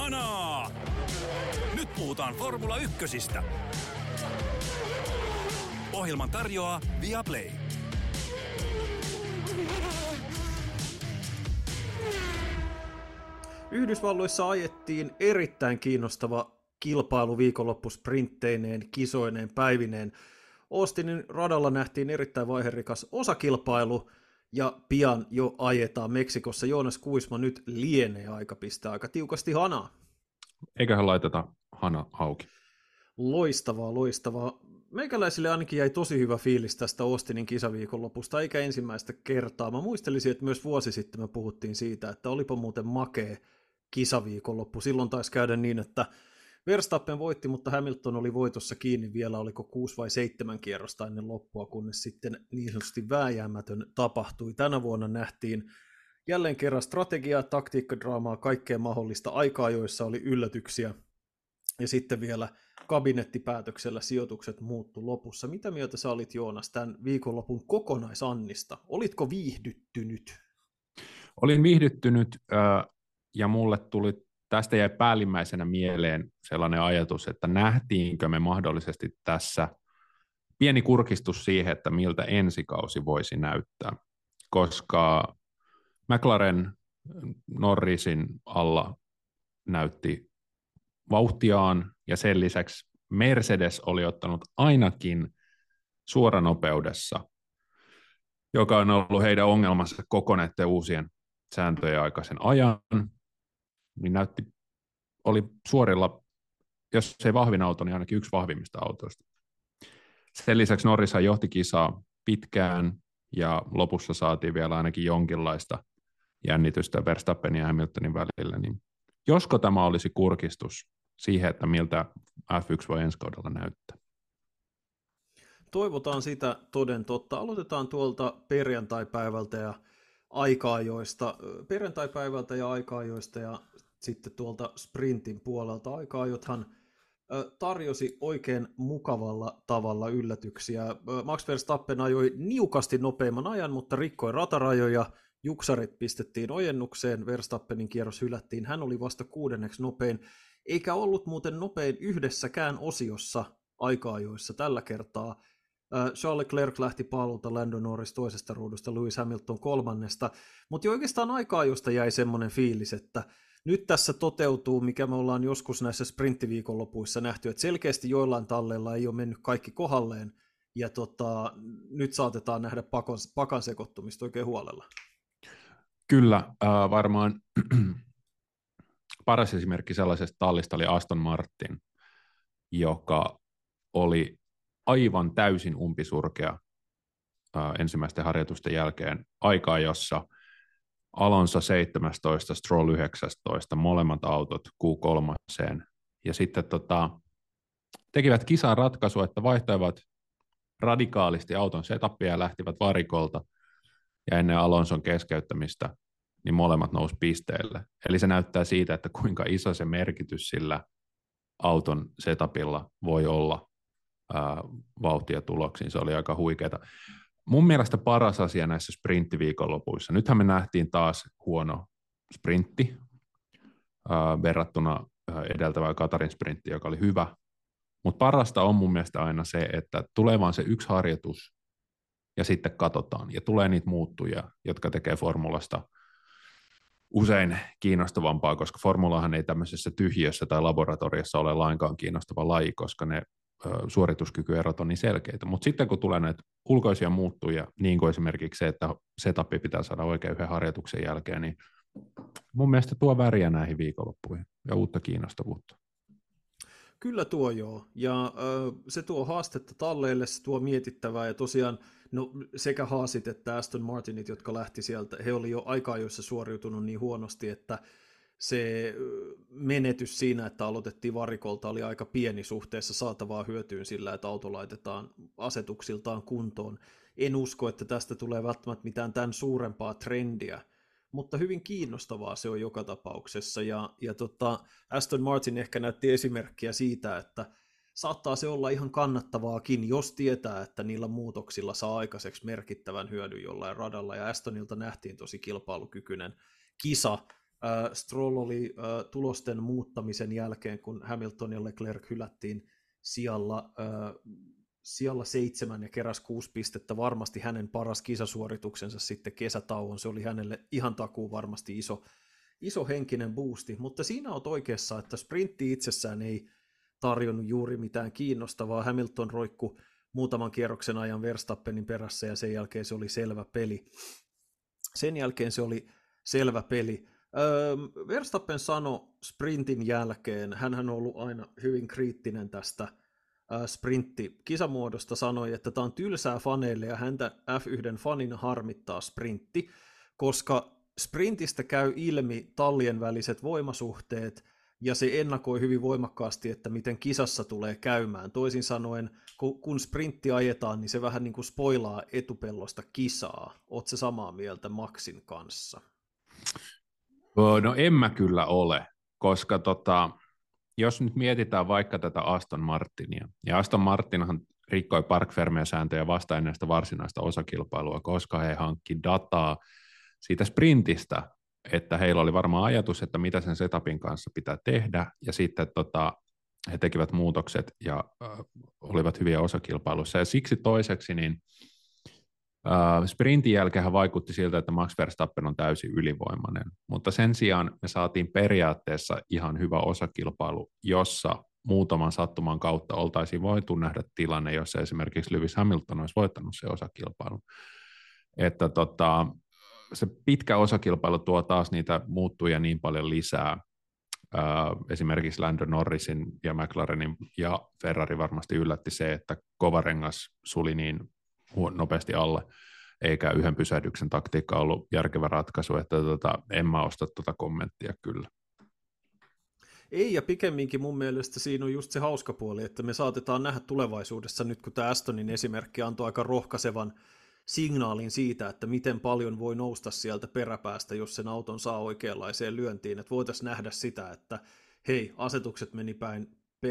Kanaa! Nyt puhutaan Formula Ykkösistä. Ohjelman tarjoaa Viaplay. Yhdysvalloissa ajettiin erittäin kiinnostava kilpailu viikonloppu sprintteineen, kisoineen, päivineen. Austinin radalla nähtiin erittäin vaiherikas osakilpailu, ja pian jo ajetaan Meksikossa. Joonas Kuisma nyt lienee aika pistää aika tiukasti hanaa. Eiköhän laiteta hana auki. Loistavaa, loistavaa. Meikäläisille ainakin jäi tosi hyvä fiilis tästä Austinin kisaviikonlopusta, eikä ensimmäistä kertaa. Mä muistelisin, että myös vuosi sitten me puhuttiin siitä, että olipa muuten makee kisaviikonloppu. Silloin taisi käydä niin, että Verstappen voitti, mutta Hamilton oli voitossa kiinni vielä, oliko kuusi vai seitsemän kierrosta ennen loppua, kunnes sitten niin sanotusti vääjäämätön tapahtui. Tänä vuonna nähtiin jälleen kerran strategiaa, taktiikkadraamaa, kaikkea mahdollista aikaa, joissa oli yllätyksiä. Ja sitten vielä kabinettipäätöksellä sijoitukset muuttu lopussa. Mitä mieltä sä olit Joonas tämän viikonlopun kokonaisannista? Olitko viihdyttynyt? Olin viihdyttynyt ja mulle tuli tästä jäi päällimmäisenä mieleen sellainen ajatus, että nähtiinkö me mahdollisesti tässä pieni kurkistus siihen, että miltä ensikausi voisi näyttää, koska McLaren Norrisin alla näytti vauhtiaan ja sen lisäksi Mercedes oli ottanut ainakin suoranopeudessa, joka on ollut heidän ongelmansa koko näiden uusien sääntöjen aikaisen ajan, niin näytti, oli suorilla, jos ei vahvin auto, niin ainakin yksi vahvimmista autoista. Sen lisäksi Norrishan johti kisaa pitkään, ja lopussa saatiin vielä ainakin jonkinlaista jännitystä Verstappenin ja Hamiltonin välillä, niin josko tämä olisi kurkistus siihen, että miltä F1 voi ensi kaudella näyttää? Toivotaan sitä toden totta. Aloitetaan tuolta perjantaipäivältä ja aika-ajoista, perjantaipäivältä ja aika-ajoista ja sitten tuolta sprintin puolelta. Aika-ajothan tarjosi oikein mukavalla tavalla yllätyksiä. Max Verstappen ajoi niukasti nopeimman ajan, mutta rikkoi ratarajoja. Juksarit pistettiin ojennukseen, Verstappenin kierros hylättiin. Hän oli vasta kuudenneksi nopein, eikä ollut muuten nopein yhdessäkään osiossa aika-ajoissa tällä kertaa. Charles Leclerc lähti paalulta, Lando Norris toisesta ruudusta, Lewis Hamilton kolmannesta, mutta jo oikeastaan aika-ajoista jäi semmoinen fiilis, että nyt tässä toteutuu, mikä me ollaan joskus näissä sprinttiviikonlopuissa nähty, että selkeästi joillain talleilla ei ole mennyt kaikki kohalleen, ja tota, nyt saatetaan nähdä pakon, pakan sekoittumista oikein huolella. Kyllä, äh, varmaan paras esimerkki sellaisesta tallista oli Aston Martin, joka oli aivan täysin umpisurkea äh, ensimmäisten harjoitusten jälkeen aikaa, jossa – Alonso 17, Stroll 19, molemmat autot Q3. Ja sitten tota, tekivät kisan ratkaisu, että vaihtoivat radikaalisti auton setupia ja lähtivät varikolta. Ja ennen Alonson keskeyttämistä niin molemmat nousi pisteelle. Eli se näyttää siitä, että kuinka iso se merkitys sillä auton setupilla voi olla ää, vauhtia tuloksiin. Se oli aika huikeeta mun mielestä paras asia näissä sprinttiviikonlopuissa, nythän me nähtiin taas huono sprintti äh, verrattuna edeltävään Katarin sprinttiin, joka oli hyvä, mutta parasta on mun mielestä aina se, että tulee vaan se yksi harjoitus ja sitten katsotaan. Ja tulee niitä muuttuja, jotka tekee formulasta usein kiinnostavampaa, koska formulahan ei tämmöisessä tyhjössä tai laboratoriossa ole lainkaan kiinnostava laji, koska ne suorituskykyerot on niin selkeitä. Mutta sitten kun tulee näitä ulkoisia muuttuja, niin kuin esimerkiksi se, että setup pitää saada oikein yhden harjoituksen jälkeen, niin mun mielestä tuo väriä näihin viikonloppuihin ja uutta kiinnostavuutta. Kyllä tuo joo, ja ö, se tuo haastetta talleille, se tuo mietittävää, ja tosiaan no, sekä Haasit että Aston Martinit, jotka lähti sieltä, he oli jo aikaa joissa suoriutunut niin huonosti, että se menetys siinä, että aloitettiin varikolta, oli aika pieni suhteessa saatavaa hyötyyn sillä, että auto laitetaan asetuksiltaan kuntoon. En usko, että tästä tulee välttämättä mitään tämän suurempaa trendiä, mutta hyvin kiinnostavaa se on joka tapauksessa. Ja, ja tota, Aston Martin ehkä näytti esimerkkiä siitä, että saattaa se olla ihan kannattavaakin, jos tietää, että niillä muutoksilla saa aikaiseksi merkittävän hyödyn jollain radalla. Ja Astonilta nähtiin tosi kilpailukykyinen kisa, Stroll oli tulosten muuttamisen jälkeen, kun Hamilton ja Leclerc hylättiin sijalla, sijalla seitsemän ja keräs kuusi pistettä, varmasti hänen paras kisasuorituksensa sitten kesätauon, se oli hänelle ihan takuu varmasti iso, iso henkinen boosti, mutta siinä on oikeassa, että sprintti itsessään ei tarjonnut juuri mitään kiinnostavaa, Hamilton roikku muutaman kierroksen ajan Verstappenin perässä ja sen jälkeen se oli selvä peli. Sen jälkeen se oli selvä peli. Verstappen sanoi sprintin jälkeen, hän on ollut aina hyvin kriittinen tästä öö, sprintti kisamuodosta, sanoi, että tämä on tylsää faneille ja häntä F1 fanina harmittaa sprintti, koska sprintistä käy ilmi tallien väliset voimasuhteet ja se ennakoi hyvin voimakkaasti, että miten kisassa tulee käymään. Toisin sanoen, kun sprintti ajetaan, niin se vähän niin kuin spoilaa etupellosta kisaa. Oletko samaa mieltä Maxin kanssa? No en mä kyllä ole, koska tota, jos nyt mietitään vaikka tätä Aston Martinia, ja Aston Martinhan rikkoi Park sääntöjä vasta ennen sitä varsinaista osakilpailua, koska he hankki dataa siitä sprintistä, että heillä oli varmaan ajatus, että mitä sen setupin kanssa pitää tehdä, ja sitten tota, he tekivät muutokset ja äh, olivat hyviä osakilpailuissa. Ja siksi toiseksi, niin Uh, sprintin jälkeen vaikutti siltä, että Max Verstappen on täysin ylivoimainen, mutta sen sijaan me saatiin periaatteessa ihan hyvä osakilpailu, jossa muutaman sattuman kautta oltaisiin voitu nähdä tilanne, jossa esimerkiksi Lewis Hamilton olisi voittanut se osakilpailu. Että tota, se pitkä osakilpailu tuo taas niitä muuttuja niin paljon lisää. Uh, esimerkiksi Lando Norrisin ja McLarenin ja Ferrari varmasti yllätti se, että kovarengas suli niin nopeasti alle, eikä yhden pysähdyksen taktiikka ollut järkevä ratkaisu, että tota, en mä osta tuota kommenttia kyllä. Ei, ja pikemminkin mun mielestä siinä on just se hauska puoli, että me saatetaan nähdä tulevaisuudessa, nyt kun tämä Astonin esimerkki antoi aika rohkaisevan signaalin siitä, että miten paljon voi nousta sieltä peräpäästä, jos sen auton saa oikeanlaiseen lyöntiin, että voitaisiin nähdä sitä, että hei, asetukset meni päin p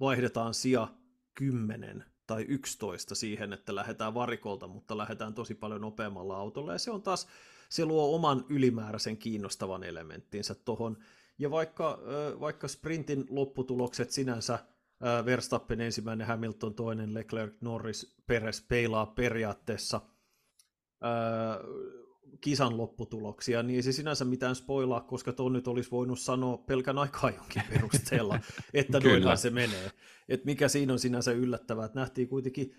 vaihdetaan sija 10 tai 11 siihen, että lähdetään varikolta, mutta lähdetään tosi paljon nopeammalla autolla, ja se on taas, se luo oman ylimääräisen kiinnostavan elementtinsä tuohon, ja vaikka, vaikka sprintin lopputulokset sinänsä Verstappen ensimmäinen, Hamilton toinen, Leclerc, Norris, Perez peilaa periaatteessa kisan lopputuloksia, niin ei se sinänsä mitään spoilaa, koska tuon nyt olisi voinut sanoa pelkän aikaa jonkin perusteella, että noinhan se menee. Et mikä siinä on sinänsä yllättävää, että nähtiin kuitenkin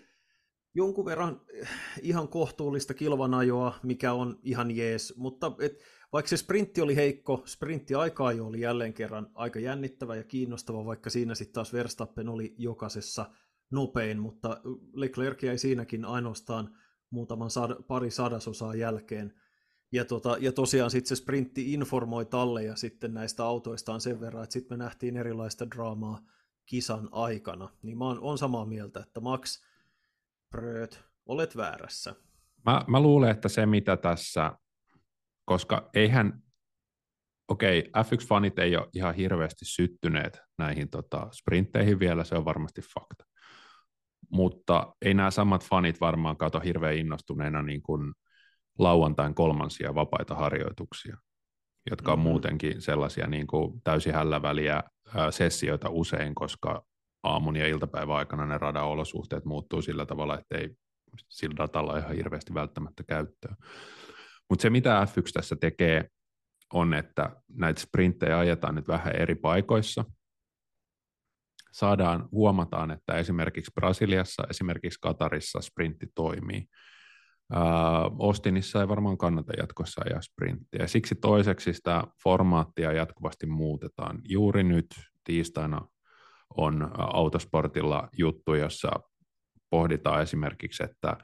jonkun verran eh, ihan kohtuullista kilvanajoa, mikä on ihan jees, mutta et, vaikka se sprintti oli heikko, sprintti aikaa jo oli jälleen kerran aika jännittävä ja kiinnostava, vaikka siinä sitten taas Verstappen oli jokaisessa nopein, mutta Leclerc jäi siinäkin ainoastaan muutaman sad- pari sadasosaa jälkeen ja, tota, ja tosiaan sitten se sprintti informoi talleja sitten näistä autoistaan sen verran, että sitten me nähtiin erilaista draamaa kisan aikana. Niin mä oon, on samaa mieltä, että Max Bröt, olet väärässä. Mä, mä luulen, että se mitä tässä, koska eihän, okei, okay, F1-fanit ei ole ihan hirveästi syttyneet näihin tota, sprintteihin vielä, se on varmasti fakta. Mutta ei nämä samat fanit varmaan kato hirveän innostuneena niin kuin lauantain kolmansia vapaita harjoituksia, jotka on mm-hmm. muutenkin sellaisia niin kuin täysin hälläväliä sessioita usein, koska aamun ja iltapäivän aikana ne radaolosuhteet muuttuu sillä tavalla, että ei sillä datalla ihan hirveästi välttämättä käyttöä. Mutta se, mitä F1 tässä tekee, on, että näitä sprinttejä ajetaan nyt vähän eri paikoissa. Saadaan, huomataan, että esimerkiksi Brasiliassa, esimerkiksi Katarissa sprintti toimii. Ostinissa ei varmaan kannata jatkossa ajaa sprinttiä. Siksi toiseksi sitä formaattia jatkuvasti muutetaan. Juuri nyt tiistaina on autosportilla juttu, jossa pohditaan esimerkiksi, että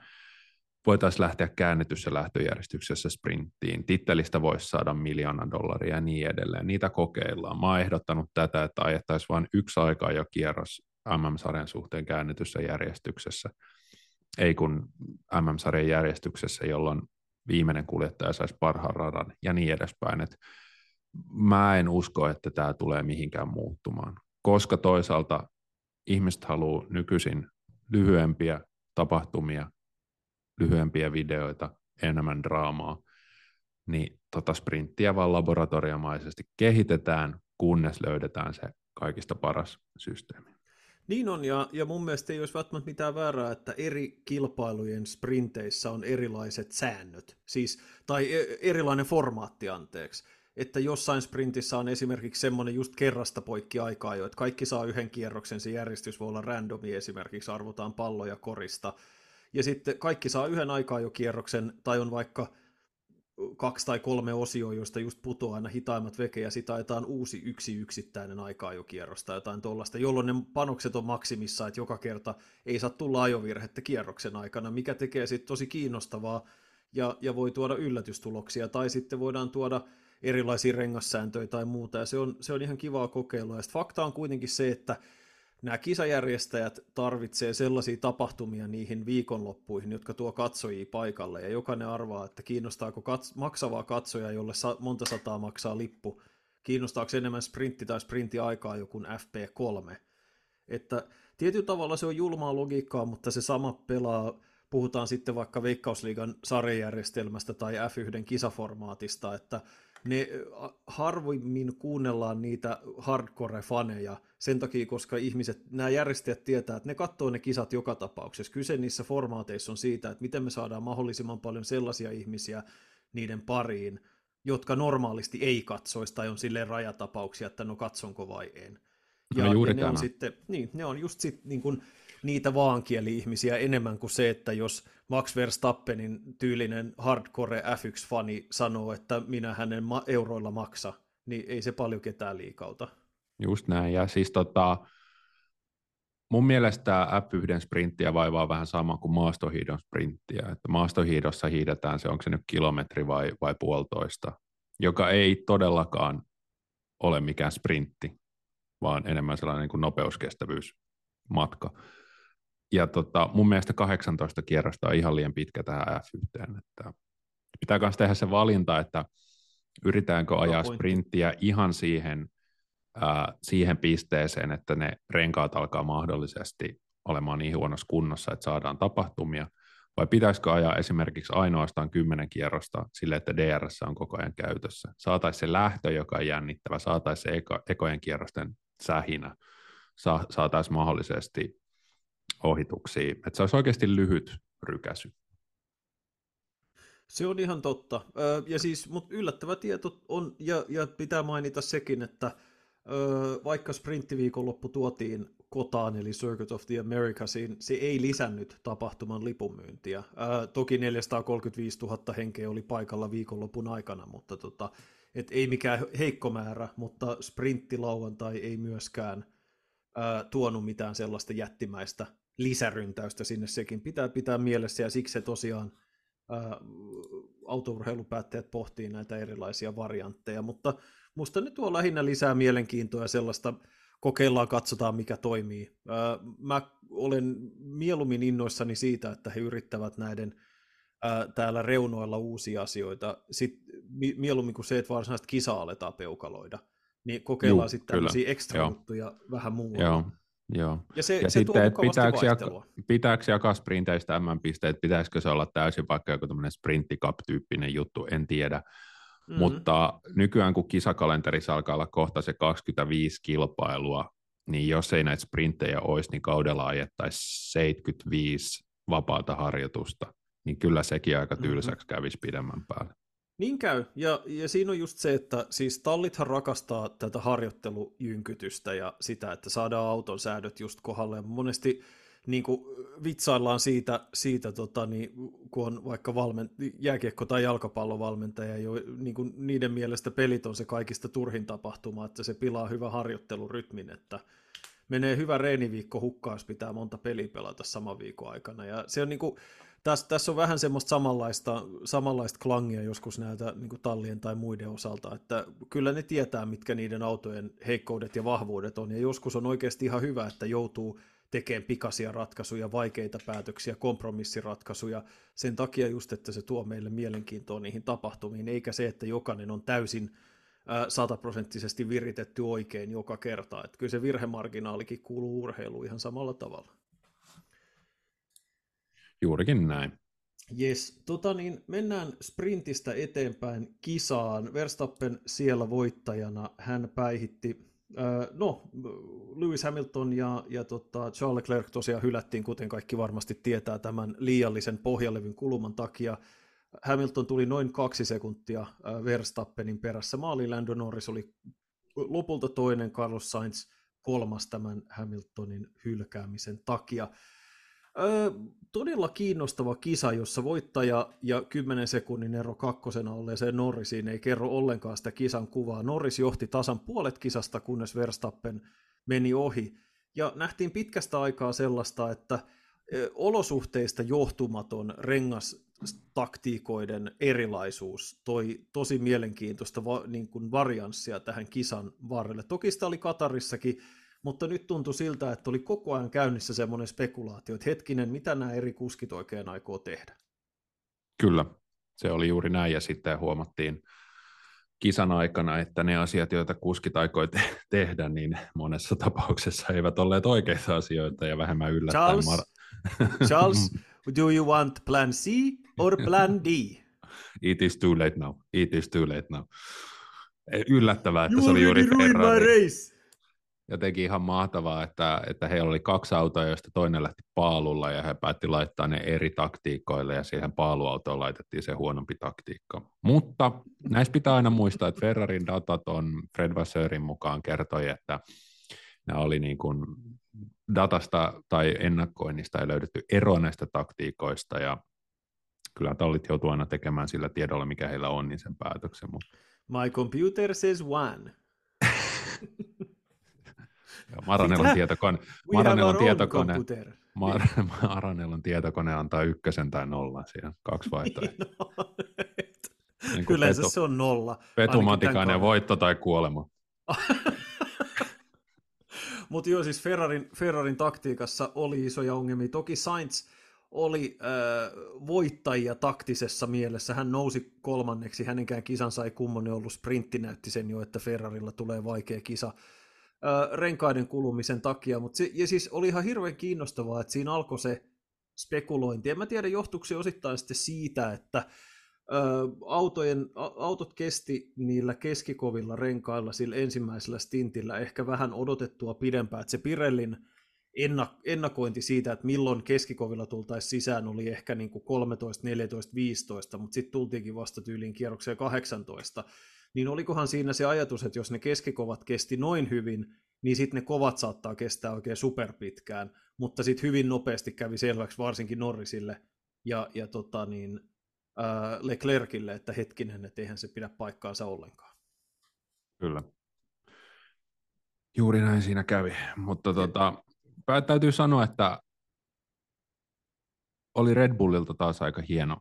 voitaisiin lähteä käännetyssä lähtöjärjestyksessä sprinttiin. Tittelistä voisi saada miljoona dollaria ja niin edelleen. Niitä kokeillaan. Mä oon ehdottanut tätä, että ajettaisiin vain yksi aikaa jo kierros MM-sarjan suhteen käännetyssä järjestyksessä – ei kun MM-sarjan järjestyksessä, jolloin viimeinen kuljettaja saisi parhaan radan ja niin edespäin. Et mä en usko, että tämä tulee mihinkään muuttumaan, koska toisaalta ihmiset haluaa nykyisin lyhyempiä tapahtumia, lyhyempiä videoita, enemmän draamaa, niin tota sprinttiä vaan laboratoriomaisesti kehitetään, kunnes löydetään se kaikista paras systeemi. Niin on, ja, ja mun mielestä ei olisi välttämättä mitään väärää, että eri kilpailujen sprinteissä on erilaiset säännöt, siis, tai e, erilainen formaatti, anteeksi. Että jossain sprintissä on esimerkiksi semmoinen just kerrasta poikki aikaa jo, että kaikki saa yhden kierroksen, se järjestys voi olla randomi esimerkiksi, arvotaan palloja korista, ja sitten kaikki saa yhden aikaa jo kierroksen, tai on vaikka kaksi tai kolme osioa, joista just putoaa aina hitaimmat veke, ja sitä ajetaan uusi yksi yksittäinen aikaa jo kierrosta, jotain tuollaista, jolloin ne panokset on maksimissa, että joka kerta ei saa tulla ajovirhettä kierroksen aikana, mikä tekee sitten tosi kiinnostavaa, ja, ja voi tuoda yllätystuloksia, tai sitten voidaan tuoda erilaisia rengassääntöjä tai muuta, ja se on, se on ihan kivaa kokeilua, ja fakta on kuitenkin se, että nämä kisajärjestäjät tarvitsee sellaisia tapahtumia niihin viikonloppuihin, jotka tuo katsojia paikalle, ja jokainen arvaa, että kiinnostaako kats- maksavaa katsoja, jolle sa- monta sataa maksaa lippu, kiinnostaako enemmän sprintti tai sprintti aikaa joku FP3. Että tietyllä tavalla se on julmaa logiikkaa, mutta se sama pelaa, puhutaan sitten vaikka Veikkausliigan sarjajärjestelmästä tai F1 kisaformaatista, että ne harvimmin kuunnellaan niitä hardcore-faneja sen takia, koska ihmiset, nämä järjestäjät tietää, että ne katsoo ne kisat joka tapauksessa. Kyse niissä formaateissa on siitä, että miten me saadaan mahdollisimman paljon sellaisia ihmisiä niiden pariin, jotka normaalisti ei katsoisi tai on silleen rajatapauksia, että no katsonko vai en. Ja, no juuri ja ne on sitten, niin, ne on just sit, niin kuin, niitä vaankieli-ihmisiä enemmän kuin se, että jos Max Verstappenin tyylinen hardcore F1-fani sanoo, että minä hänen ma- euroilla maksa, niin ei se paljon ketään liikauta. Just näin, ja siis tota, mun mielestä F1 sprinttiä vaivaa vähän sama kuin maastohiidon sprinttiä, että maastohiidossa hiidetään se, onko se nyt kilometri vai, vai puolitoista, joka ei todellakaan ole mikään sprintti, vaan enemmän sellainen niin kuin nopeuskestävyysmatka. Ja tota, mun mielestä 18 kierrosta on ihan liian pitkä tähän F1. Että pitää myös tehdä se valinta, että yritetäänkö ajaa sprinttiä ihan siihen, äh, siihen pisteeseen, että ne renkaat alkaa mahdollisesti olemaan niin huonossa kunnossa, että saadaan tapahtumia, vai pitäisikö ajaa esimerkiksi ainoastaan 10 kierrosta sille, että DRS on koko ajan käytössä. Saataisiin se lähtö, joka on jännittävä, saataisiin se eko, ekojen kierrosten sähinä, Sa, saataisiin mahdollisesti ohituksia, että se olisi oikeasti lyhyt rykäsy. Se on ihan totta. Ja siis, mutta yllättävä tieto on, ja, ja pitää mainita sekin, että vaikka sprinttiviikonloppu tuotiin kotaan, eli Circuit of the Americasiin, se ei lisännyt tapahtuman lipunmyyntiä. Toki 435 000 henkeä oli paikalla viikonlopun aikana, mutta tota, et ei mikään heikko määrä, mutta sprinttilauantai ei myöskään tuonut mitään sellaista jättimäistä lisäryntäystä sinne sekin pitää pitää mielessä ja siksi se tosiaan ää, autourheilupäättäjät pohtii näitä erilaisia variantteja, mutta musta ne tuo lähinnä lisää mielenkiintoa ja sellaista kokeillaan, katsotaan mikä toimii. Mä olen mieluummin innoissani siitä, että he yrittävät näiden ää, täällä reunoilla uusia asioita, sit, mieluummin kuin se, että varsinaisesti kisa aletaan peukaloida, niin kokeillaan sitten tämmöisiä ekstra juttuja vähän muualla. Joo. Joo. Ja, se, ja se sitten, että pitääkö, jaka, pitääkö jakaa sprinteistä M-pisteet, pitäisikö se olla täysin vaikka joku tämmöinen sprinttikap-tyyppinen juttu, en tiedä. Mm-hmm. Mutta nykyään kun kisakalenterissa alkaa olla kohta se 25 kilpailua, niin jos ei näitä sprinttejä olisi, niin kaudella ajettaisiin 75 vapaata harjoitusta, niin kyllä sekin aika mm-hmm. tylsäksi mm-hmm. kävisi pidemmän päälle. Niin käy, ja, ja siinä on just se, että siis tallithan rakastaa tätä harjoittelujynkytystä ja sitä, että saadaan auton säädöt just kohdalle, monesti niin kuin vitsaillaan siitä, siitä tota, niin, kun on vaikka valmen, jääkiekko- tai jalkapallovalmentaja, jo, niin kuin niiden mielestä pelit on se kaikista turhin tapahtuma, että se pilaa hyvä harjoittelurytmin, että menee hyvä reeniviikko hukkaan, jos pitää monta peliä pelata saman viikon aikana, ja se on niin kuin, tässä, tässä on vähän semmoista samanlaista, samanlaista klangia joskus näitä niin tallien tai muiden osalta, että kyllä ne tietää, mitkä niiden autojen heikkoudet ja vahvuudet on, ja joskus on oikeasti ihan hyvä, että joutuu tekemään pikaisia ratkaisuja, vaikeita päätöksiä, kompromissiratkaisuja, sen takia just, että se tuo meille mielenkiintoa niihin tapahtumiin, eikä se, että jokainen on täysin sataprosenttisesti viritetty oikein joka kerta, että kyllä se virhemarginaalikin kuuluu urheiluun ihan samalla tavalla. Juurikin näin. Jes, tota niin, mennään sprintistä eteenpäin kisaan. Verstappen siellä voittajana, hän päihitti No, Lewis Hamilton ja, ja tota Charles Leclerc tosiaan hylättiin, kuten kaikki varmasti tietää, tämän liiallisen pohjalevyn kuluman takia. Hamilton tuli noin kaksi sekuntia Verstappenin perässä. Maali Lando Norris oli lopulta toinen, Carlos Sainz kolmas tämän Hamiltonin hylkäämisen takia. Öö, todella kiinnostava kisa, jossa voittaja ja 10 sekunnin ero kakkosena olleeseen Norrisiin ei kerro ollenkaan sitä kisan kuvaa. Norris johti tasan puolet kisasta, kunnes Verstappen meni ohi. Ja nähtiin pitkästä aikaa sellaista, että olosuhteista johtumaton rengastaktiikoiden erilaisuus toi tosi mielenkiintoista va- niin kuin varianssia tähän kisan varrelle. Toki sitä oli Katarissakin mutta nyt tuntui siltä, että oli koko ajan käynnissä semmoinen spekulaatio, että hetkinen, mitä nämä eri kuskit oikein aikoo tehdä. Kyllä, se oli juuri näin, ja sitten huomattiin kisan aikana, että ne asiat, joita kuskit aikoi te- tehdä, niin monessa tapauksessa eivät olleet oikeita asioita, ja vähemmän yllättäen. Charles, Mar- Charles do you want plan C or plan D? It is too late now. It is too late now. Yllättävää, että you se oli juuri Ferrari. Jotenkin ihan mahtavaa, että, että heillä oli kaksi autoa, joista toinen lähti paalulla ja he päätti laittaa ne eri taktiikoille ja siihen paaluautoon laitettiin se huonompi taktiikka. Mutta näissä pitää aina muistaa, että Ferrarin datat on Fred Vasseurin mukaan kertoi, että nämä oli niin kuin datasta tai ennakkoinnista ei löydetty eroa näistä taktiikoista ja kyllä tallit joutuu aina tekemään sillä tiedolla, mikä heillä on, niin sen päätöksen. My computer says one. Maranellon tietokone, Maranellon tietokone, Mar- Maranellon tietokone antaa ykkösen tai nollan siihen, kaksi vaihtoehtoa. niin Kyllä petu, se on nolla. Petumatikainen voitto tai kuolema. Mutta joo, siis Ferrarin, Ferrarin taktiikassa oli isoja ongelmia. Toki Sainz oli äh, voittajia taktisessa mielessä. Hän nousi kolmanneksi, hänenkään kisansa ei kummonen ollut. Sprintti näytti sen jo, että Ferrarilla tulee vaikea kisa renkaiden kulumisen takia, mutta se, ja siis oli ihan hirveän kiinnostavaa, että siinä alkoi se spekulointi. En mä tiedä, johtuuko se osittain sitten siitä, että autojen, autot kesti niillä keskikovilla renkailla sillä ensimmäisellä stintillä ehkä vähän odotettua pidempään, että se Pirellin ennak- ennakointi siitä, että milloin keskikovilla tultaisiin sisään, oli ehkä niin kuin 13, 14, 15, mutta sitten tultiinkin vasta tyyliin kierrokseen 18, niin olikohan siinä se ajatus, että jos ne keskikovat kesti noin hyvin, niin sitten ne kovat saattaa kestää oikein superpitkään, mutta sitten hyvin nopeasti kävi selväksi varsinkin Norrisille ja, ja tota niin, ää, Leclercille, että hetkinen, että eihän se pidä paikkaansa ollenkaan. Kyllä. Juuri näin siinä kävi, mutta tota, täytyy sanoa, että oli Red Bullilta taas aika hieno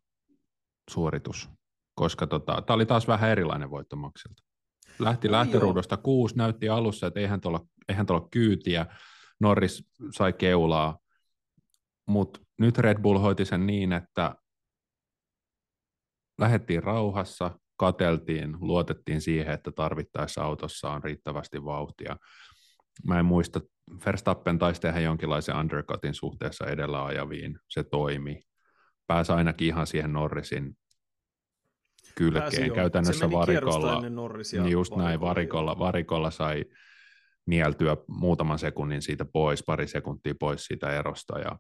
suoritus koska tota, tämä oli taas vähän erilainen voittomaksilta. Lähti no, lähtöruudosta joo. kuusi, näytti alussa, että eihän tuolla, eihän tuolla kyytiä, Norris sai keulaa, mutta nyt Red Bull hoiti sen niin, että lähettiin rauhassa, kateltiin, luotettiin siihen, että tarvittaessa autossa on riittävästi vauhtia. Mä en muista, Verstappen taisi tehdä jonkinlaisen undercutin suhteessa edellä ajaviin, se toimi. Pääsi ainakin ihan siihen Norrisin kylkeen. Käytännössä varikolla, niin just näin, varikolla, varikolla sai nieltyä muutaman sekunnin siitä pois, pari sekuntia pois siitä erosta ja,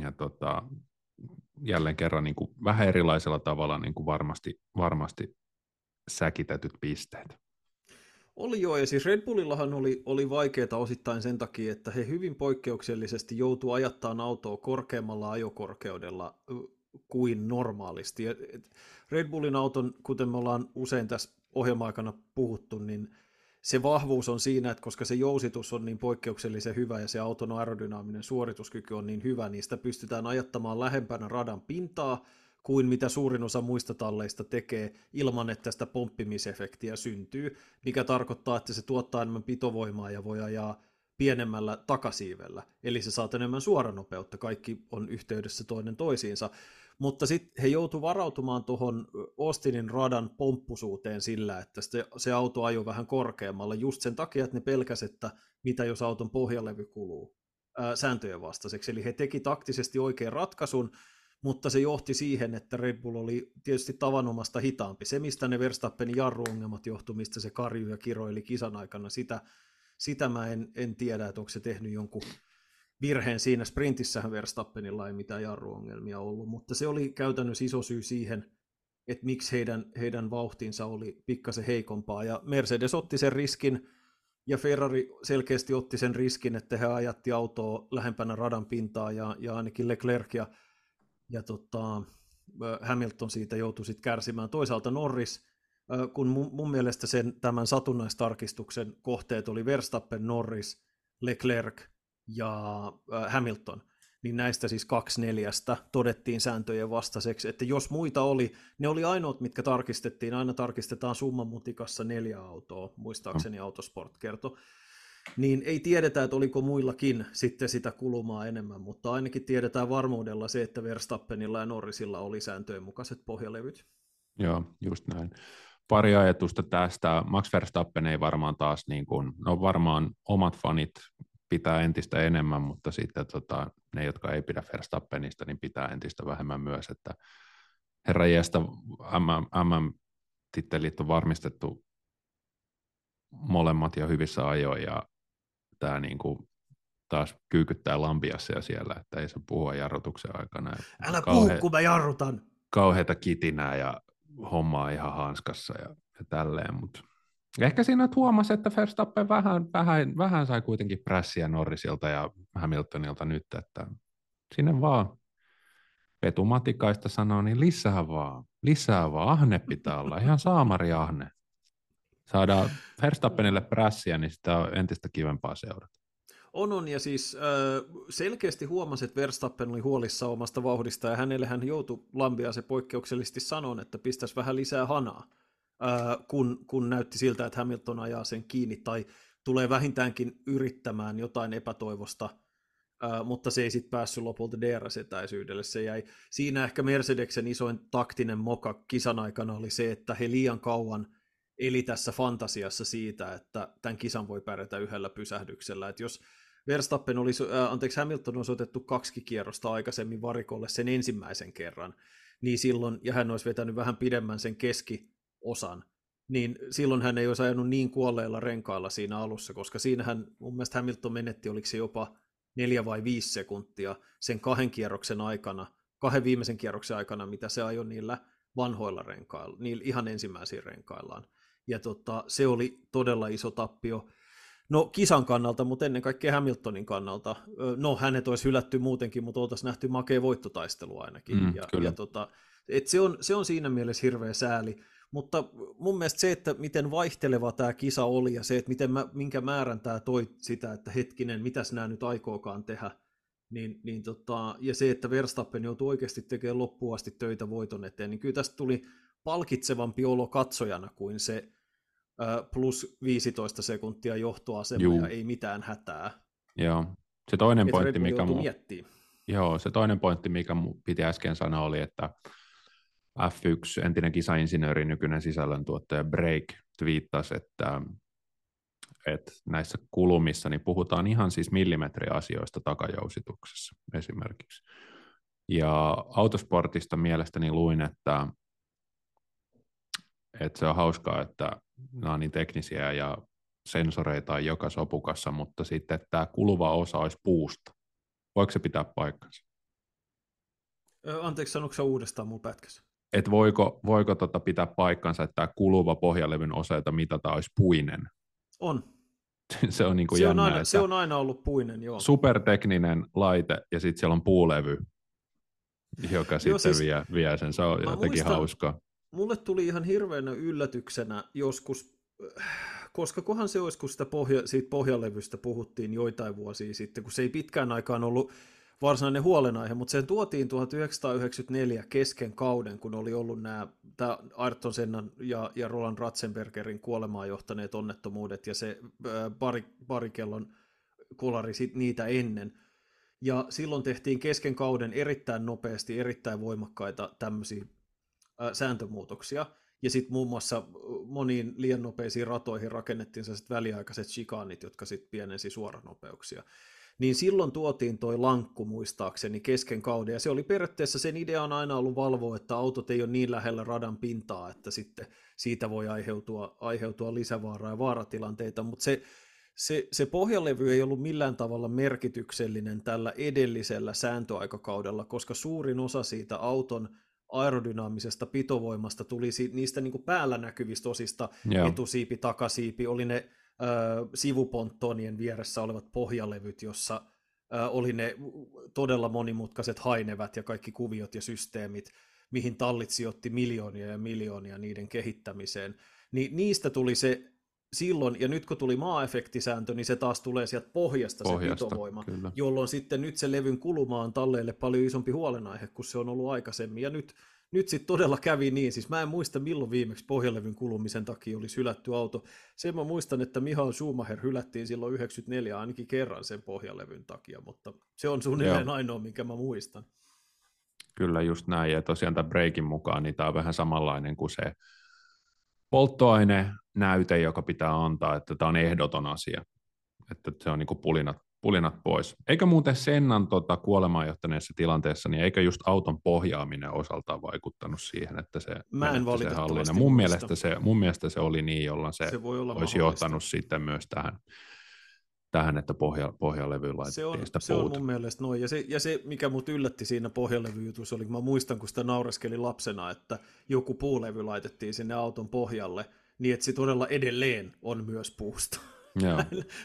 ja tota, jälleen kerran niin kuin vähän erilaisella tavalla niin kuin varmasti, varmasti säkitetyt pisteet. Oli joo, ja siis Red Bullillahan oli, oli vaikeaa osittain sen takia, että he hyvin poikkeuksellisesti joutuu ajattaa autoa korkeammalla ajokorkeudella kuin normaalisti. Red Bullin auton, kuten me ollaan usein tässä ohjelma-aikana puhuttu, niin se vahvuus on siinä, että koska se jousitus on niin poikkeuksellisen hyvä ja se auton aerodynaaminen suorituskyky on niin hyvä, niin sitä pystytään ajattamaan lähempänä radan pintaa kuin mitä suurin osa muista talleista tekee ilman, että tästä pomppimisefektiä syntyy, mikä tarkoittaa, että se tuottaa enemmän pitovoimaa ja voi ajaa pienemmällä takasiivellä, eli se saa enemmän suoranopeutta, kaikki on yhteydessä toinen toisiinsa. Mutta sitten he joutuivat varautumaan tuohon Ostinin radan pomppusuuteen sillä, että se, auto ajoi vähän korkeammalla just sen takia, että ne pelkäs, että mitä jos auton pohjalevy kuluu ää, sääntöjen vastaiseksi. Eli he teki taktisesti oikean ratkaisun, mutta se johti siihen, että Red Bull oli tietysti tavanomasta hitaampi. Se, mistä ne Verstappenin jarruongelmat johtu, mistä se karju ja kiroili kisan aikana, sitä, sitä mä en, en tiedä, että onko se tehnyt jonkun virheen siinä. Sprintissähän Verstappenilla ei mitään jarruongelmia ollut, mutta se oli käytännössä iso syy siihen, että miksi heidän, heidän vauhtinsa oli pikkasen heikompaa. Ja Mercedes otti sen riskin, ja Ferrari selkeästi otti sen riskin, että he ajatti autoa lähempänä radan pintaa, ja, ja ainakin Leclerc ja, ja tota, Hamilton siitä joutui sitten kärsimään. Toisaalta Norris, kun mun, mun mielestä sen tämän satunnaistarkistuksen kohteet oli Verstappen, Norris, Leclerc ja Hamilton – niin näistä siis kaksi neljästä todettiin sääntöjen vastaiseksi, että jos muita oli, ne oli ainoat, mitkä tarkistettiin, aina tarkistetaan summan mutikassa neljä autoa, muistaakseni Autosport kertoi, niin ei tiedetä, että oliko muillakin sitten sitä kulumaa enemmän, mutta ainakin tiedetään varmuudella se, että Verstappenilla ja Norrisilla oli sääntöjen mukaiset pohjalevyt. Joo, just näin. Pari ajatusta tästä. Max Verstappen ei varmaan taas, niin kuin, no varmaan omat fanit pitää entistä enemmän, mutta sitten tota, ne, jotka ei pidä Verstappenista, niin pitää entistä vähemmän myös, että herra jästä MM-tittelit on varmistettu molemmat jo hyvissä ajoin, ja tämä niin kuin taas kyykyttää lampiassa siellä, että ei se puhua jarrutuksen aikana. Älä kauhe- puhu, kun mä jarrutan. Kauheita kitinää ja hommaa ihan hanskassa ja, ja tälleen, mutta Ehkä siinä huomasi, että Verstappen vähän, vähän, vähän sai kuitenkin prässiä Norrisilta ja Hamiltonilta nyt, että sinne vaan Petu Matikaista sanoo, niin lisää vaan, lisää vaan, ahne pitää olla, ihan saamari ahne. Saadaan Verstappenille prässiä, niin sitä on entistä kivempaa seurata. On, on, ja siis selkeästi huomasi, että Verstappen oli huolissa omasta vauhdista, ja hänelle hän joutui Lambia se poikkeuksellisesti sanoa, että pistäisi vähän lisää hanaa kun, kun näytti siltä, että Hamilton ajaa sen kiinni tai tulee vähintäänkin yrittämään jotain epätoivosta, mutta se ei sitten päässyt lopulta DRS-etäisyydelle. Se jäi. Siinä ehkä Mercedeksen isoin taktinen moka kisan aikana oli se, että he liian kauan eli tässä fantasiassa siitä, että tämän kisan voi pärjätä yhdellä pysähdyksellä. Että jos Verstappen olisi, äh, anteeksi, Hamilton olisi otettu kaksi kierrosta aikaisemmin varikolle sen ensimmäisen kerran, niin silloin, ja hän olisi vetänyt vähän pidemmän sen keski, osan, niin silloin hän ei olisi ajanut niin kuolleilla renkailla siinä alussa, koska siinähän mun mielestä Hamilton menetti, oliko se jopa neljä vai viisi sekuntia sen kahden kierroksen aikana, kahden viimeisen kierroksen aikana, mitä se ajoi niillä vanhoilla renkailla, niillä ihan ensimmäisillä renkaillaan. Ja tota, se oli todella iso tappio. No kisan kannalta, mutta ennen kaikkea Hamiltonin kannalta. No hänet olisi hylätty muutenkin, mutta oltaisiin nähty makea voittotaistelu ainakin. Mm, ja, ja tota, et se, on, se on siinä mielessä hirveä sääli. Mutta mun mielestä se, että miten vaihteleva tämä kisa oli ja se, että miten mä, minkä määrän tämä toi sitä, että hetkinen, mitäs nämä nyt aikookaan tehdä, niin, niin tota, ja se, että Verstappen joutui oikeasti tekemään loppuun asti töitä voiton eteen, niin kyllä tästä tuli palkitsevampi olo katsojana kuin se äh, plus 15 sekuntia johtoasema Juu. ja ei mitään hätää. Joo. Se toinen pointti, mikä mu... Joo, se toinen pointti, mikä piti äsken sanoa, oli, että F1, entinen kisainsinööri, nykyinen sisällöntuottaja Break twiittasi, että, että näissä kulumissa niin puhutaan ihan siis millimetriasioista takajousituksessa esimerkiksi. Ja autosportista mielestäni luin, että, että se on hauskaa, että nämä on niin teknisiä ja sensoreita on joka sopukassa, mutta sitten että tämä kuluva osa olisi puusta. Voiko se pitää paikkansa? Anteeksi, sanoiko uudestaan mun pätkässä? Että voiko, voiko tota pitää paikkansa, että tämä kuluva pohjalevyn osa, jota mitataan, olisi puinen. On. se on, niin kuin se, jännä, on aina, se on aina ollut puinen, joo. Supertekninen laite, ja sitten siellä on puulevy, joka joo, sitten siis, vie, vie sen. Se on jotenkin muistan, hauskaa. Mulle tuli ihan hirveänä yllätyksenä joskus, koska kohan se olisi, kun sitä pohja, siitä pohjalevystä puhuttiin joitain vuosia sitten, kun se ei pitkään aikaan ollut varsinainen huolenaihe, mutta sen tuotiin 1994 kesken kauden, kun oli ollut nämä tämä Ayrton Sennan ja, ja Roland Ratzenbergerin kuolemaan johtaneet onnettomuudet ja se pari, parikellon kolari sit niitä ennen. Ja silloin tehtiin kesken kauden erittäin nopeasti, erittäin voimakkaita tämmöisiä sääntömuutoksia. Ja sitten muun muassa moniin liian nopeisiin ratoihin rakennettiin sellaiset väliaikaiset chikaanit, jotka sitten pienensi suoranopeuksia niin silloin tuotiin toi lankku muistaakseni kesken kauden, ja se oli periaatteessa, sen idea on aina ollut valvoa, että autot ei ole niin lähellä radan pintaa, että sitten siitä voi aiheutua, aiheutua lisävaaraa ja vaaratilanteita, mutta se, se, se pohjalevy ei ollut millään tavalla merkityksellinen tällä edellisellä sääntöaikakaudella, koska suurin osa siitä auton aerodynaamisesta pitovoimasta tuli niistä niin kuin päällä näkyvistä osista, Joo. etusiipi, takasiipi, oli ne ö, sivuponttonien vieressä olevat pohjalevyt, jossa ö, oli ne todella monimutkaiset hainevät ja kaikki kuviot ja systeemit, mihin tallit sijoitti miljoonia ja miljoonia niiden kehittämiseen. Niin niistä tuli se silloin, ja nyt kun tuli maa-efektisääntö, niin se taas tulee sieltä pohjasta, pohjasta se pitovoima, kyllä. jolloin sitten nyt se levyn kuluma on talleille paljon isompi huolenaihe kuin se on ollut aikaisemmin, ja nyt, nyt sitten todella kävi niin, siis mä en muista milloin viimeksi pohjalevyn kulumisen takia olisi hylätty auto, sen mä muistan, että Mihail Schumacher hylättiin silloin 94 ainakin kerran sen pohjalevyn takia, mutta se on suunnilleen Joo. ainoa, minkä mä muistan. Kyllä just näin, ja tosiaan tämän breikin mukaan niin tämä on vähän samanlainen kuin se polttoaine näyte, joka pitää antaa, että tämä on ehdoton asia, että se on niin kuin pulinat, pulinat pois. Eikä muuten Sennan tota, kuolemaan johtaneessa tilanteessa, niin eikä just auton pohjaaminen osaltaan vaikuttanut siihen, että se, Mä en se hallin. Mun mielestä se, mun mielestä se oli niin, jolloin se, se voi olla olisi johtanut sitten myös tähän, tähän, että pohja, pohjalevy laitettiin se on, sitä Se on mun mielestä noin. Ja se, ja se, mikä mut yllätti siinä pohjalevyjutussa, oli, mä muistan, kun sitä naureskeli lapsena, että joku puulevy laitettiin sinne auton pohjalle, niin että se todella edelleen on myös puusta. Joo.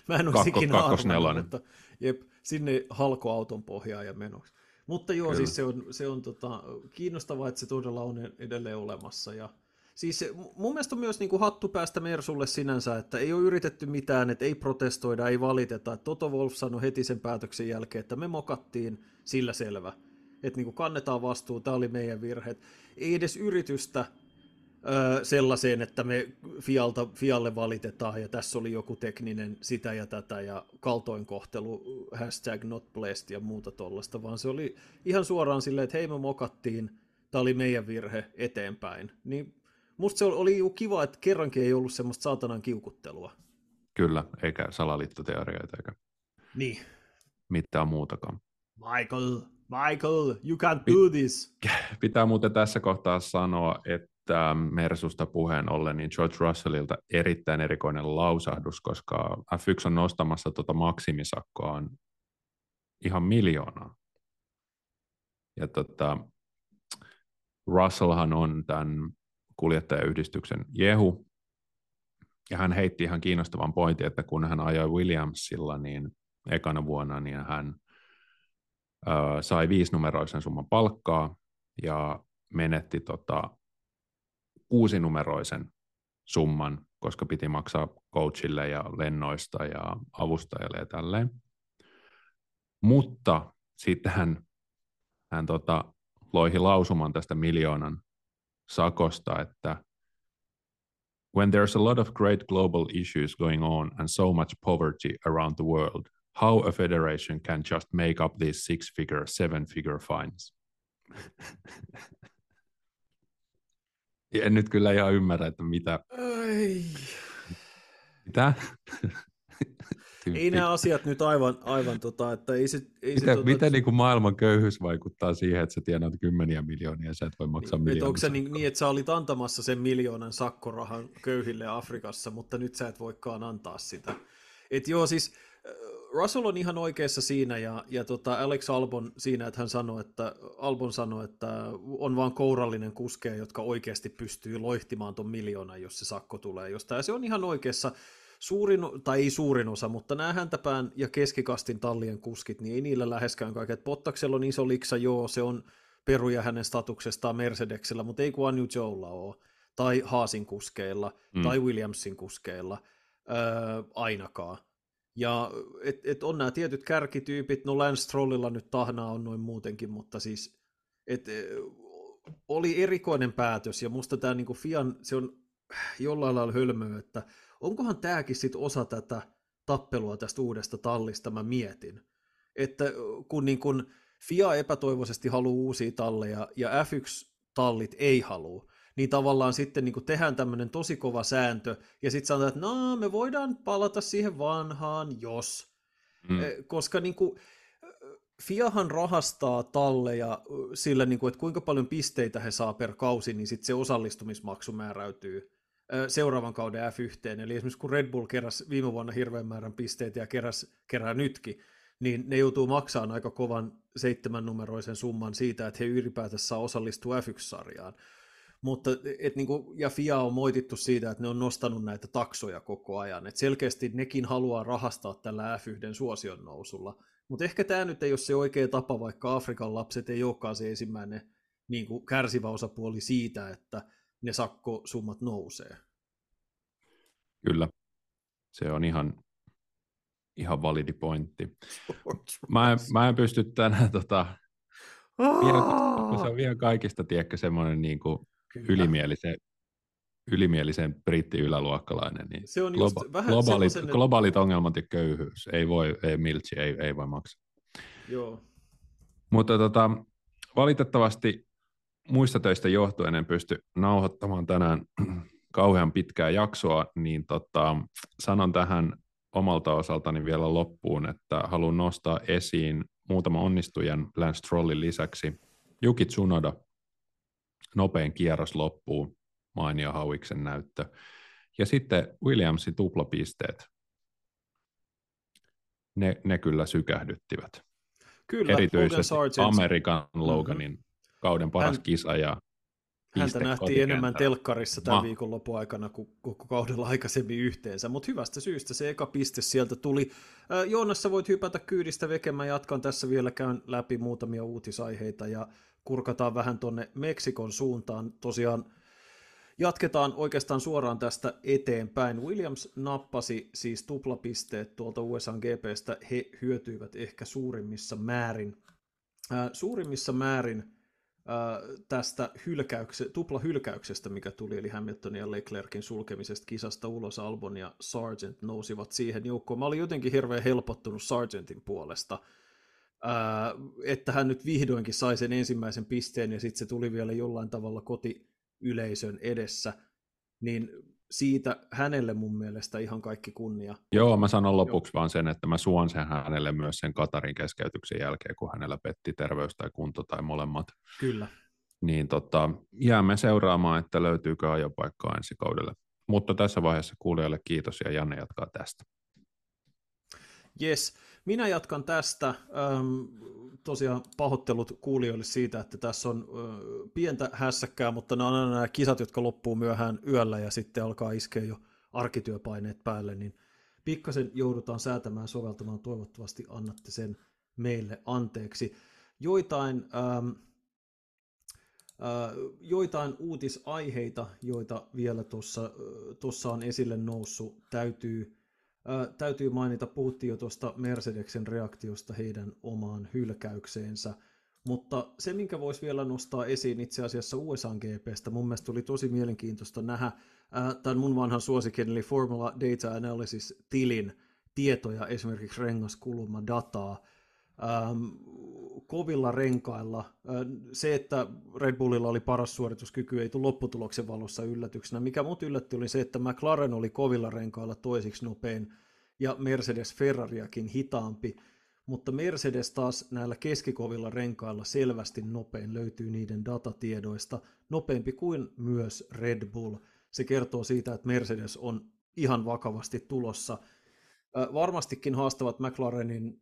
mä, en, mä en ikinä arvannut, mutta jep, sinne halkoauton pohjaan ja menoksi. Mutta joo, Kyllä. siis se on, se on tota, kiinnostavaa, että se todella on edelleen olemassa. Ja Siis mun mielestä on myös niin kuin hattu päästä Mersulle sinänsä, että ei ole yritetty mitään, että ei protestoida, ei valiteta. Toto Wolf sanoi heti sen päätöksen jälkeen, että me mokattiin, sillä selvä. Että niin kuin kannetaan vastuu, tämä oli meidän virhe. Ei edes yritystä öö, sellaiseen, että me Fialta, Fialle valitetaan ja tässä oli joku tekninen sitä ja tätä ja kaltoinkohtelu, hashtag not blessed ja muuta tollasta, vaan se oli ihan suoraan silleen, että hei me mokattiin, tämä oli meidän virhe eteenpäin. Niin musta se oli kiva, että kerrankin ei ollut semmoista saatanan kiukuttelua. Kyllä, eikä salaliittoteorioita eikä niin. mitään muutakaan. Michael, Michael, you can't do this. Pitää muuten tässä kohtaa sanoa, että Mersusta puheen ollen, niin George Russellilta erittäin erikoinen lausahdus, koska F1 on nostamassa tuota maksimisakkoa ihan miljoonaa. Ja tota, Russellhan on tämän kuljettajayhdistyksen Jehu, ja hän heitti ihan kiinnostavan pointin, että kun hän ajoi Williamsilla niin ekana vuonna, niin hän ö, sai viisinumeroisen summan palkkaa ja menetti tota, kuusinumeroisen summan, koska piti maksaa coachille ja lennoista ja avustajalle ja tälleen. Mutta sitten hän, hän tota, loihi lausuman tästä miljoonan sakosta, että when there's a lot of great global issues going on and so much poverty around the world, how a federation can just make up these six-figure, seven-figure fines? en nyt kyllä ihan ymmärrä, että mitä... Ai. Mitä? ei nämä asiat nyt aivan, aivan tota, että ei se... Ei miten se, tota, miten niin kuin maailman köyhyys vaikuttaa siihen, että sä tienaat kymmeniä miljoonia ja sä et voi maksaa niin, miljoonia? Onko se niin, niin, että sä olit antamassa sen miljoonan sakkorahan köyhille Afrikassa, mutta nyt sä et voikaan antaa sitä. Et joo, siis Russell on ihan oikeassa siinä ja, ja tota Alex Albon siinä, että hän sanoi, että Albon sanoi, että on vaan kourallinen kuskeja, jotka oikeasti pystyy loihtimaan ton miljoonan, jos se sakko tulee jostain. Ja se on ihan oikeassa suurin, tai ei suurin osa, mutta nämä häntäpään ja keskikastin tallien kuskit, niin ei niillä läheskään kaiket. Pottaksella on iso liksa, joo, se on peruja hänen statuksestaan Mercedesellä, mutta ei kuin Joella ole, tai Haasin kuskeilla, mm. tai Williamsin kuskeilla, öö, ainakaan. Ja et, et on nämä tietyt kärkityypit, no Lance Strollilla nyt tahnaa on noin muutenkin, mutta siis et, oli erikoinen päätös, ja musta tämä niinku Fian, se on jollain lailla hölmöä, että onkohan tämäkin sitten osa tätä tappelua tästä uudesta tallista, mä mietin. Että kun, niin kun FIA epätoivoisesti haluaa uusia talleja ja F1-tallit ei halua, niin tavallaan sitten niin tehdään tämmöinen tosi kova sääntö, ja sitten sanotaan, että no, me voidaan palata siihen vanhaan, jos. Mm. Koska niin kuin, Fiahan rahastaa talleja sillä, niin kuin, että kuinka paljon pisteitä he saa per kausi, niin sitten se osallistumismaksu määräytyy seuraavan kauden F1. Eli esimerkiksi kun Red Bull keräsi viime vuonna hirveän määrän pisteitä ja keräs, kerää nytkin, niin ne joutuu maksamaan aika kovan seitsemän numeroisen summan siitä, että he ylipäätänsä saa osallistua F1-sarjaan. Mutta, et niinku, ja FIA on moitittu siitä, että ne on nostanut näitä taksoja koko ajan. Et selkeästi nekin haluaa rahastaa tällä F1 suosion nousulla. Mutta ehkä tämä nyt ei ole se oikea tapa, vaikka Afrikan lapset ei olekaan se ensimmäinen niin kuin kärsivä osapuoli siitä, että ne sakkosummat nousee. Kyllä, se on ihan, ihan validi pointti. Mä en, mä en pysty tänään, tota, vielä, se on vielä kaikista, tiedätkö, semmoinen niin kuin ylimielisen, ylimielisen britti-yläluokkalainen, niin se on just globa- vähän globaalit, semmoisen... globaalit ongelmat ja köyhyys, ei voi, ei miltsi, ei, ei voi maksaa. Joo. Mutta tota, valitettavasti muista töistä johtuen en pysty nauhoittamaan tänään kauhean pitkää jaksoa, niin tota, sanon tähän omalta osaltani vielä loppuun, että haluan nostaa esiin muutama onnistujan Lance Strollin lisäksi. Juki Tsunoda, nopein kierros loppuu, mainio Hauiksen näyttö. Ja sitten Williamsin tuplapisteet, ne, ne kyllä sykähdyttivät. Kyllä, Erityisesti Amerikan Loganin mm-hmm. kauden paras Hän... kisa ja Häntä nähtiin enemmän telkkarissa tämän Ma. viikonlopun aikana kuin koko kaudella aikaisemmin yhteensä, mutta hyvästä syystä se eka piste sieltä tuli. Joonassa voit hypätä kyydistä vekemään, jatkan tässä vielä, käyn läpi muutamia uutisaiheita ja kurkataan vähän tuonne Meksikon suuntaan. Tosiaan jatketaan oikeastaan suoraan tästä eteenpäin. Williams nappasi siis tuplapisteet tuolta USA GPstä, he hyötyivät ehkä suurimmissa määrin. Äh, suurimmissa määrin äh, tästä hylkäykse, tuplahylkäyksestä, mikä tuli, eli Hamiltonin ja Leclerkin sulkemisesta kisasta ulos, Albon ja Sargent nousivat siihen joukkoon. Mä olin jotenkin hirveän helpottunut Sargentin puolesta, että hän nyt vihdoinkin sai sen ensimmäisen pisteen ja sitten se tuli vielä jollain tavalla kotiyleisön edessä, niin siitä hänelle mun mielestä ihan kaikki kunnia. Joo, mä sanon lopuksi Joo. vaan sen, että mä suon sen hänelle myös sen Katarin keskeytyksen jälkeen, kun hänellä petti terveys tai kunto tai molemmat. Kyllä. Niin tota, jäämme seuraamaan, että löytyykö ajopaikkaa ensi kaudelle. Mutta tässä vaiheessa kuulijalle kiitos ja Janne jatkaa tästä. Yes. Minä jatkan tästä. Ähm, tosiaan pahoittelut kuulijoille siitä, että tässä on äh, pientä hässäkkää, mutta nämä on aina nämä kisat, jotka loppuu myöhään yöllä ja sitten alkaa iskeä jo arkityöpaineet päälle, niin pikkasen joudutaan säätämään soveltamaan. Toivottavasti annatte sen meille anteeksi. Joitain, ähm, äh, joitain uutisaiheita, joita vielä tuossa on esille noussut, täytyy täytyy mainita, puhuttiin jo tuosta Mercedeksen reaktiosta heidän omaan hylkäykseensä, mutta se, minkä voisi vielä nostaa esiin itse asiassa USA GPstä, mun mielestä oli tosi mielenkiintoista nähdä tämän mun vanhan suosikin, eli Formula Data Analysis-tilin tietoja, esimerkiksi rengaskulma dataa, ähm, kovilla renkailla. Se, että Red Bullilla oli paras suorituskyky, ei tule lopputuloksen valossa yllätyksenä. Mikä mut yllätti oli se, että McLaren oli kovilla renkailla toisiksi nopein ja Mercedes Ferrariakin hitaampi, mutta Mercedes taas näillä keskikovilla renkailla selvästi nopein löytyy niiden datatiedoista, nopeampi kuin myös Red Bull. Se kertoo siitä, että Mercedes on ihan vakavasti tulossa. Varmastikin haastavat McLarenin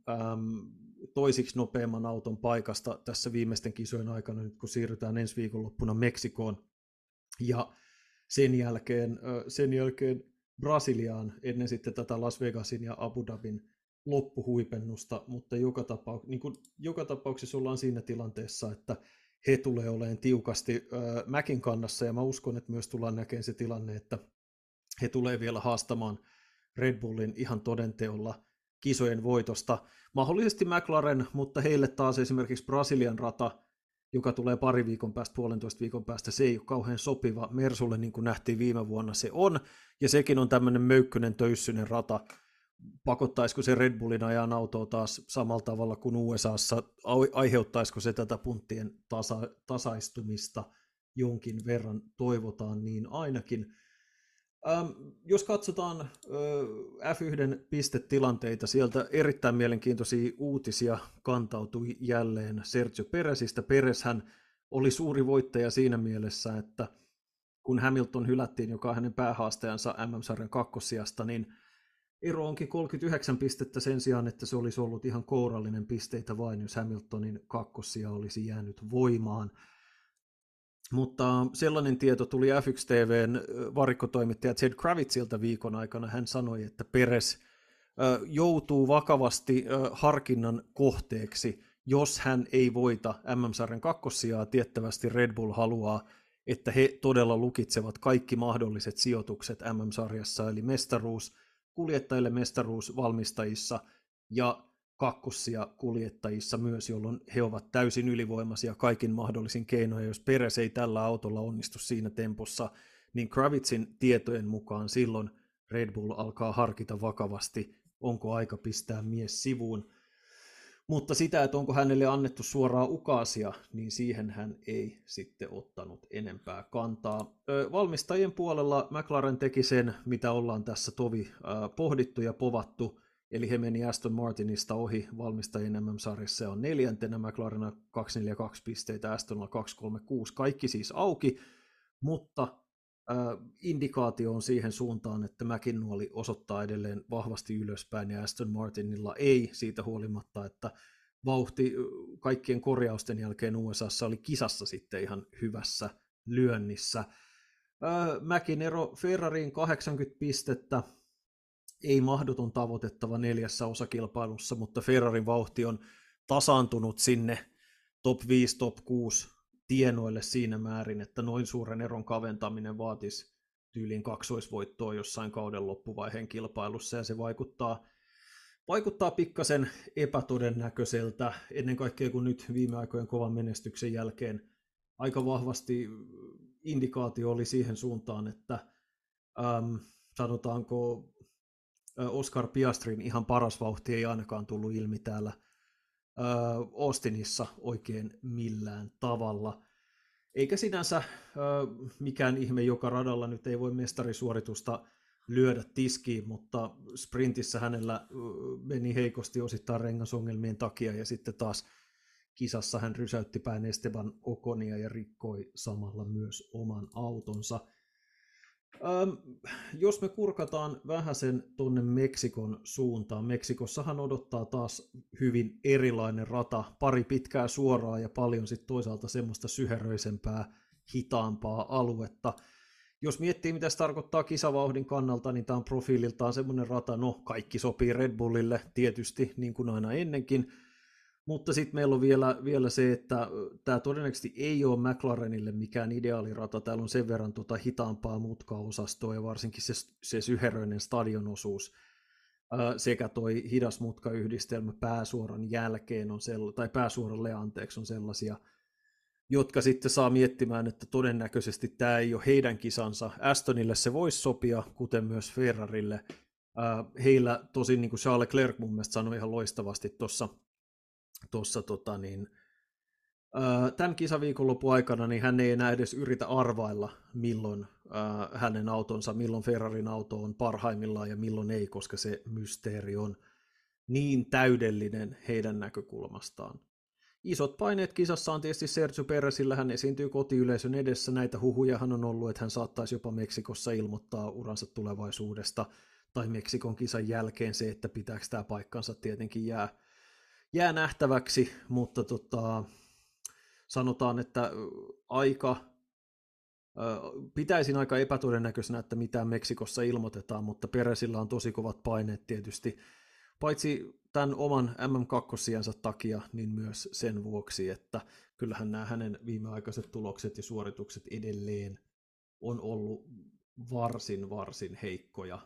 toisiksi nopeamman auton paikasta tässä viimeisten kisojen aikana, nyt kun siirrytään ensi viikonloppuna Meksikoon. Ja sen jälkeen, sen jälkeen Brasiliaan ennen sitten tätä Las Vegasin ja Abu Dhabin loppuhuipennusta, mutta joka, tapau- niin kuin joka tapauksessa ollaan siinä tilanteessa, että he tulee olemaan tiukasti äh, Mäkin kannassa, ja mä uskon, että myös tullaan näkemään se tilanne, että he tulee vielä haastamaan Red Bullin ihan todenteolla kisojen voitosta. Mahdollisesti McLaren, mutta heille taas esimerkiksi Brasilian rata, joka tulee pari viikon päästä, puolentoista viikon päästä, se ei ole kauhean sopiva. Mersulle, niin kuin nähtiin viime vuonna se on, ja sekin on tämmöinen möykkynen, töyssynen rata, pakottaisiko se Red Bullin ajan autoa taas samalla tavalla kuin USAssa, aiheuttaisiko se tätä punttien tasa, tasaistumista jonkin verran, toivotaan niin ainakin. Ähm, jos katsotaan äh, F1 pistetilanteita, sieltä erittäin mielenkiintoisia uutisia kantautui jälleen Sergio Peresistä. Pereshän oli suuri voittaja siinä mielessä, että kun Hamilton hylättiin, joka on hänen päähaastajansa MM-sarjan kakkosijasta, niin ero onkin 39 pistettä sen sijaan, että se olisi ollut ihan kourallinen pisteitä vain, jos Hamiltonin kakkosia olisi jäänyt voimaan. Mutta sellainen tieto tuli F1 TVn varikkotoimittaja Ted Kravitzilta viikon aikana. Hän sanoi, että Peres joutuu vakavasti harkinnan kohteeksi, jos hän ei voita MM-sarjan kakkossijaa. Tiettävästi Red Bull haluaa, että he todella lukitsevat kaikki mahdolliset sijoitukset MM-sarjassa, eli mestaruus, kuljettajille mestaruus valmistajissa ja kakkossia kuljettajissa myös, jolloin he ovat täysin ylivoimaisia kaikin mahdollisin keinoin. Jos Peres ei tällä autolla onnistu siinä tempossa, niin Kravitzin tietojen mukaan silloin Red Bull alkaa harkita vakavasti, onko aika pistää mies sivuun. Mutta sitä, että onko hänelle annettu suoraa ukaasia, niin siihen hän ei sitten ottanut enempää kantaa. Valmistajien puolella McLaren teki sen, mitä ollaan tässä tovi pohdittu ja povattu, Eli he meni Aston Martinista ohi valmistajien MM-sarjassa on neljäntenä, McLaren 242 pisteitä, Astonilla 236, kaikki siis auki, mutta äh, indikaatio on siihen suuntaan, että McInnuoli osoittaa edelleen vahvasti ylöspäin ja Aston Martinilla ei siitä huolimatta, että vauhti kaikkien korjausten jälkeen USAssa oli kisassa sitten ihan hyvässä lyönnissä. Äh, Mäkin ero Ferrariin 80 pistettä, ei mahdoton tavoitettava neljässä osakilpailussa, mutta Ferrarin vauhti on tasaantunut sinne top 5, top 6 tienoille siinä määrin, että noin suuren eron kaventaminen vaatisi tyyliin kaksoisvoittoa jossain kauden loppuvaiheen kilpailussa, ja se vaikuttaa, vaikuttaa pikkasen epätodennäköiseltä, ennen kaikkea kun nyt viime aikojen kovan menestyksen jälkeen aika vahvasti indikaatio oli siihen suuntaan, että ähm, sanotaanko Oscar Piastrin ihan paras vauhti ei ainakaan tullut ilmi täällä Austinissa oikein millään tavalla. Eikä sinänsä mikään ihme joka radalla nyt ei voi mestarisuoritusta lyödä tiskiin, mutta sprintissä hänellä meni heikosti osittain rengasongelmien takia ja sitten taas kisassa hän rysäytti päin Esteban Okonia ja rikkoi samalla myös oman autonsa. Ähm, jos me kurkataan vähän sen tuonne Meksikon suuntaan, Meksikossahan odottaa taas hyvin erilainen rata, pari pitkää suoraa ja paljon sitten toisaalta semmoista syheröisempää, hitaampaa aluetta. Jos miettii, mitä se tarkoittaa kisavauhdin kannalta, niin tämä on profiililtaan semmoinen rata, no kaikki sopii Red Bullille tietysti, niin kuin aina ennenkin, mutta sitten meillä on vielä, vielä se, että tämä todennäköisesti ei ole McLarenille mikään ideaalirata. Täällä on sen verran tota hitaampaa mutkaosastoa ja varsinkin se, se syheröinen stadionosuus sekä toi hidas mutkayhdistelmä pääsuoran jälkeen on sella, tai pääsuoralle anteeksi on sellaisia, jotka sitten saa miettimään, että todennäköisesti tämä ei ole heidän kisansa. Astonille se voisi sopia, kuten myös Ferrarille. Heillä tosin, niin kuin Charles Leclerc mun mielestä sanoi ihan loistavasti tuossa tuossa tota, niin, tämän kisaviikonlopun aikana niin hän ei enää edes yritä arvailla, milloin hänen autonsa, milloin Ferrarin auto on parhaimmillaan ja milloin ei, koska se mysteeri on niin täydellinen heidän näkökulmastaan. Isot paineet kisassa on tietysti Sergio Perezillä, hän esiintyy kotiyleisön edessä. Näitä huhujahan on ollut, että hän saattaisi jopa Meksikossa ilmoittaa uransa tulevaisuudesta, tai Meksikon kisan jälkeen se, että pitääkö tämä paikkansa tietenkin jää jää nähtäväksi, mutta tota, sanotaan, että aika pitäisin aika epätodennäköisenä, että mitään Meksikossa ilmoitetaan, mutta Peresillä on tosi kovat paineet tietysti, paitsi tämän oman MM2-sijansa takia, niin myös sen vuoksi, että kyllähän nämä hänen viimeaikaiset tulokset ja suoritukset edelleen on ollut varsin, varsin heikkoja,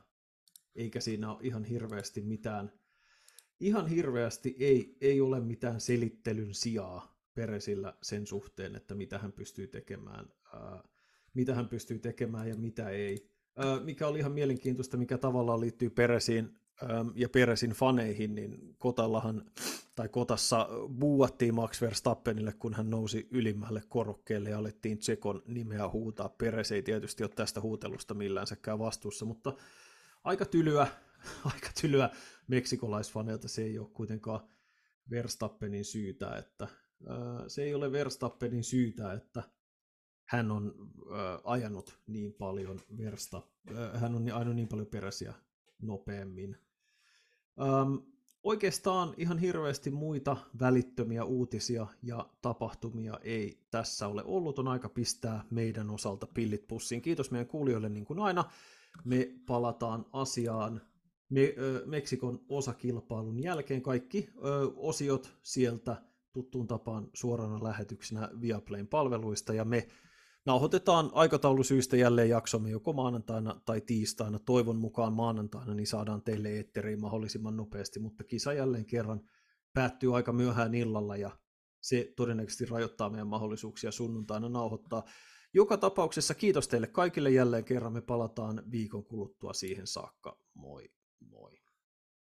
eikä siinä ole ihan hirveästi mitään ihan hirveästi ei, ei ole mitään selittelyn sijaa Peresillä sen suhteen, että mitä hän pystyy tekemään, ää, mitä hän pystyy tekemään ja mitä ei. Ää, mikä oli ihan mielenkiintoista, mikä tavallaan liittyy Peresiin. ja Peresin faneihin, niin Kotallahan, tai Kotassa buuattiin Max Verstappenille, kun hän nousi ylimmälle korokkeelle ja alettiin Tsekon nimeä huutaa. Peres ei tietysti ole tästä huutelusta milläänsäkään vastuussa, mutta aika tylyä, aika tylyä meksikolaisfaneilta se ei ole kuitenkaan Verstappenin syytä, että se ei ole Verstappenin syytä, että hän on ajanut niin paljon Versta, hän on ajanut niin paljon peräsiä nopeammin. Oikeastaan ihan hirveästi muita välittömiä uutisia ja tapahtumia ei tässä ole ollut. On aika pistää meidän osalta pillit pussiin. Kiitos meidän kuulijoille niin kuin aina. Me palataan asiaan Meksikon osakilpailun jälkeen. Kaikki osiot sieltä tuttuun tapaan suorana lähetyksenä Viaplayn palveluista ja me nauhoitetaan aikataulusyistä jälleen jaksomme joko maanantaina tai tiistaina. Toivon mukaan maanantaina, niin saadaan teille eetteriin mahdollisimman nopeasti, mutta kisa jälleen kerran päättyy aika myöhään illalla ja se todennäköisesti rajoittaa meidän mahdollisuuksia sunnuntaina nauhoittaa. Joka tapauksessa kiitos teille kaikille jälleen kerran. Me palataan viikon kuluttua siihen saakka. Moi moi.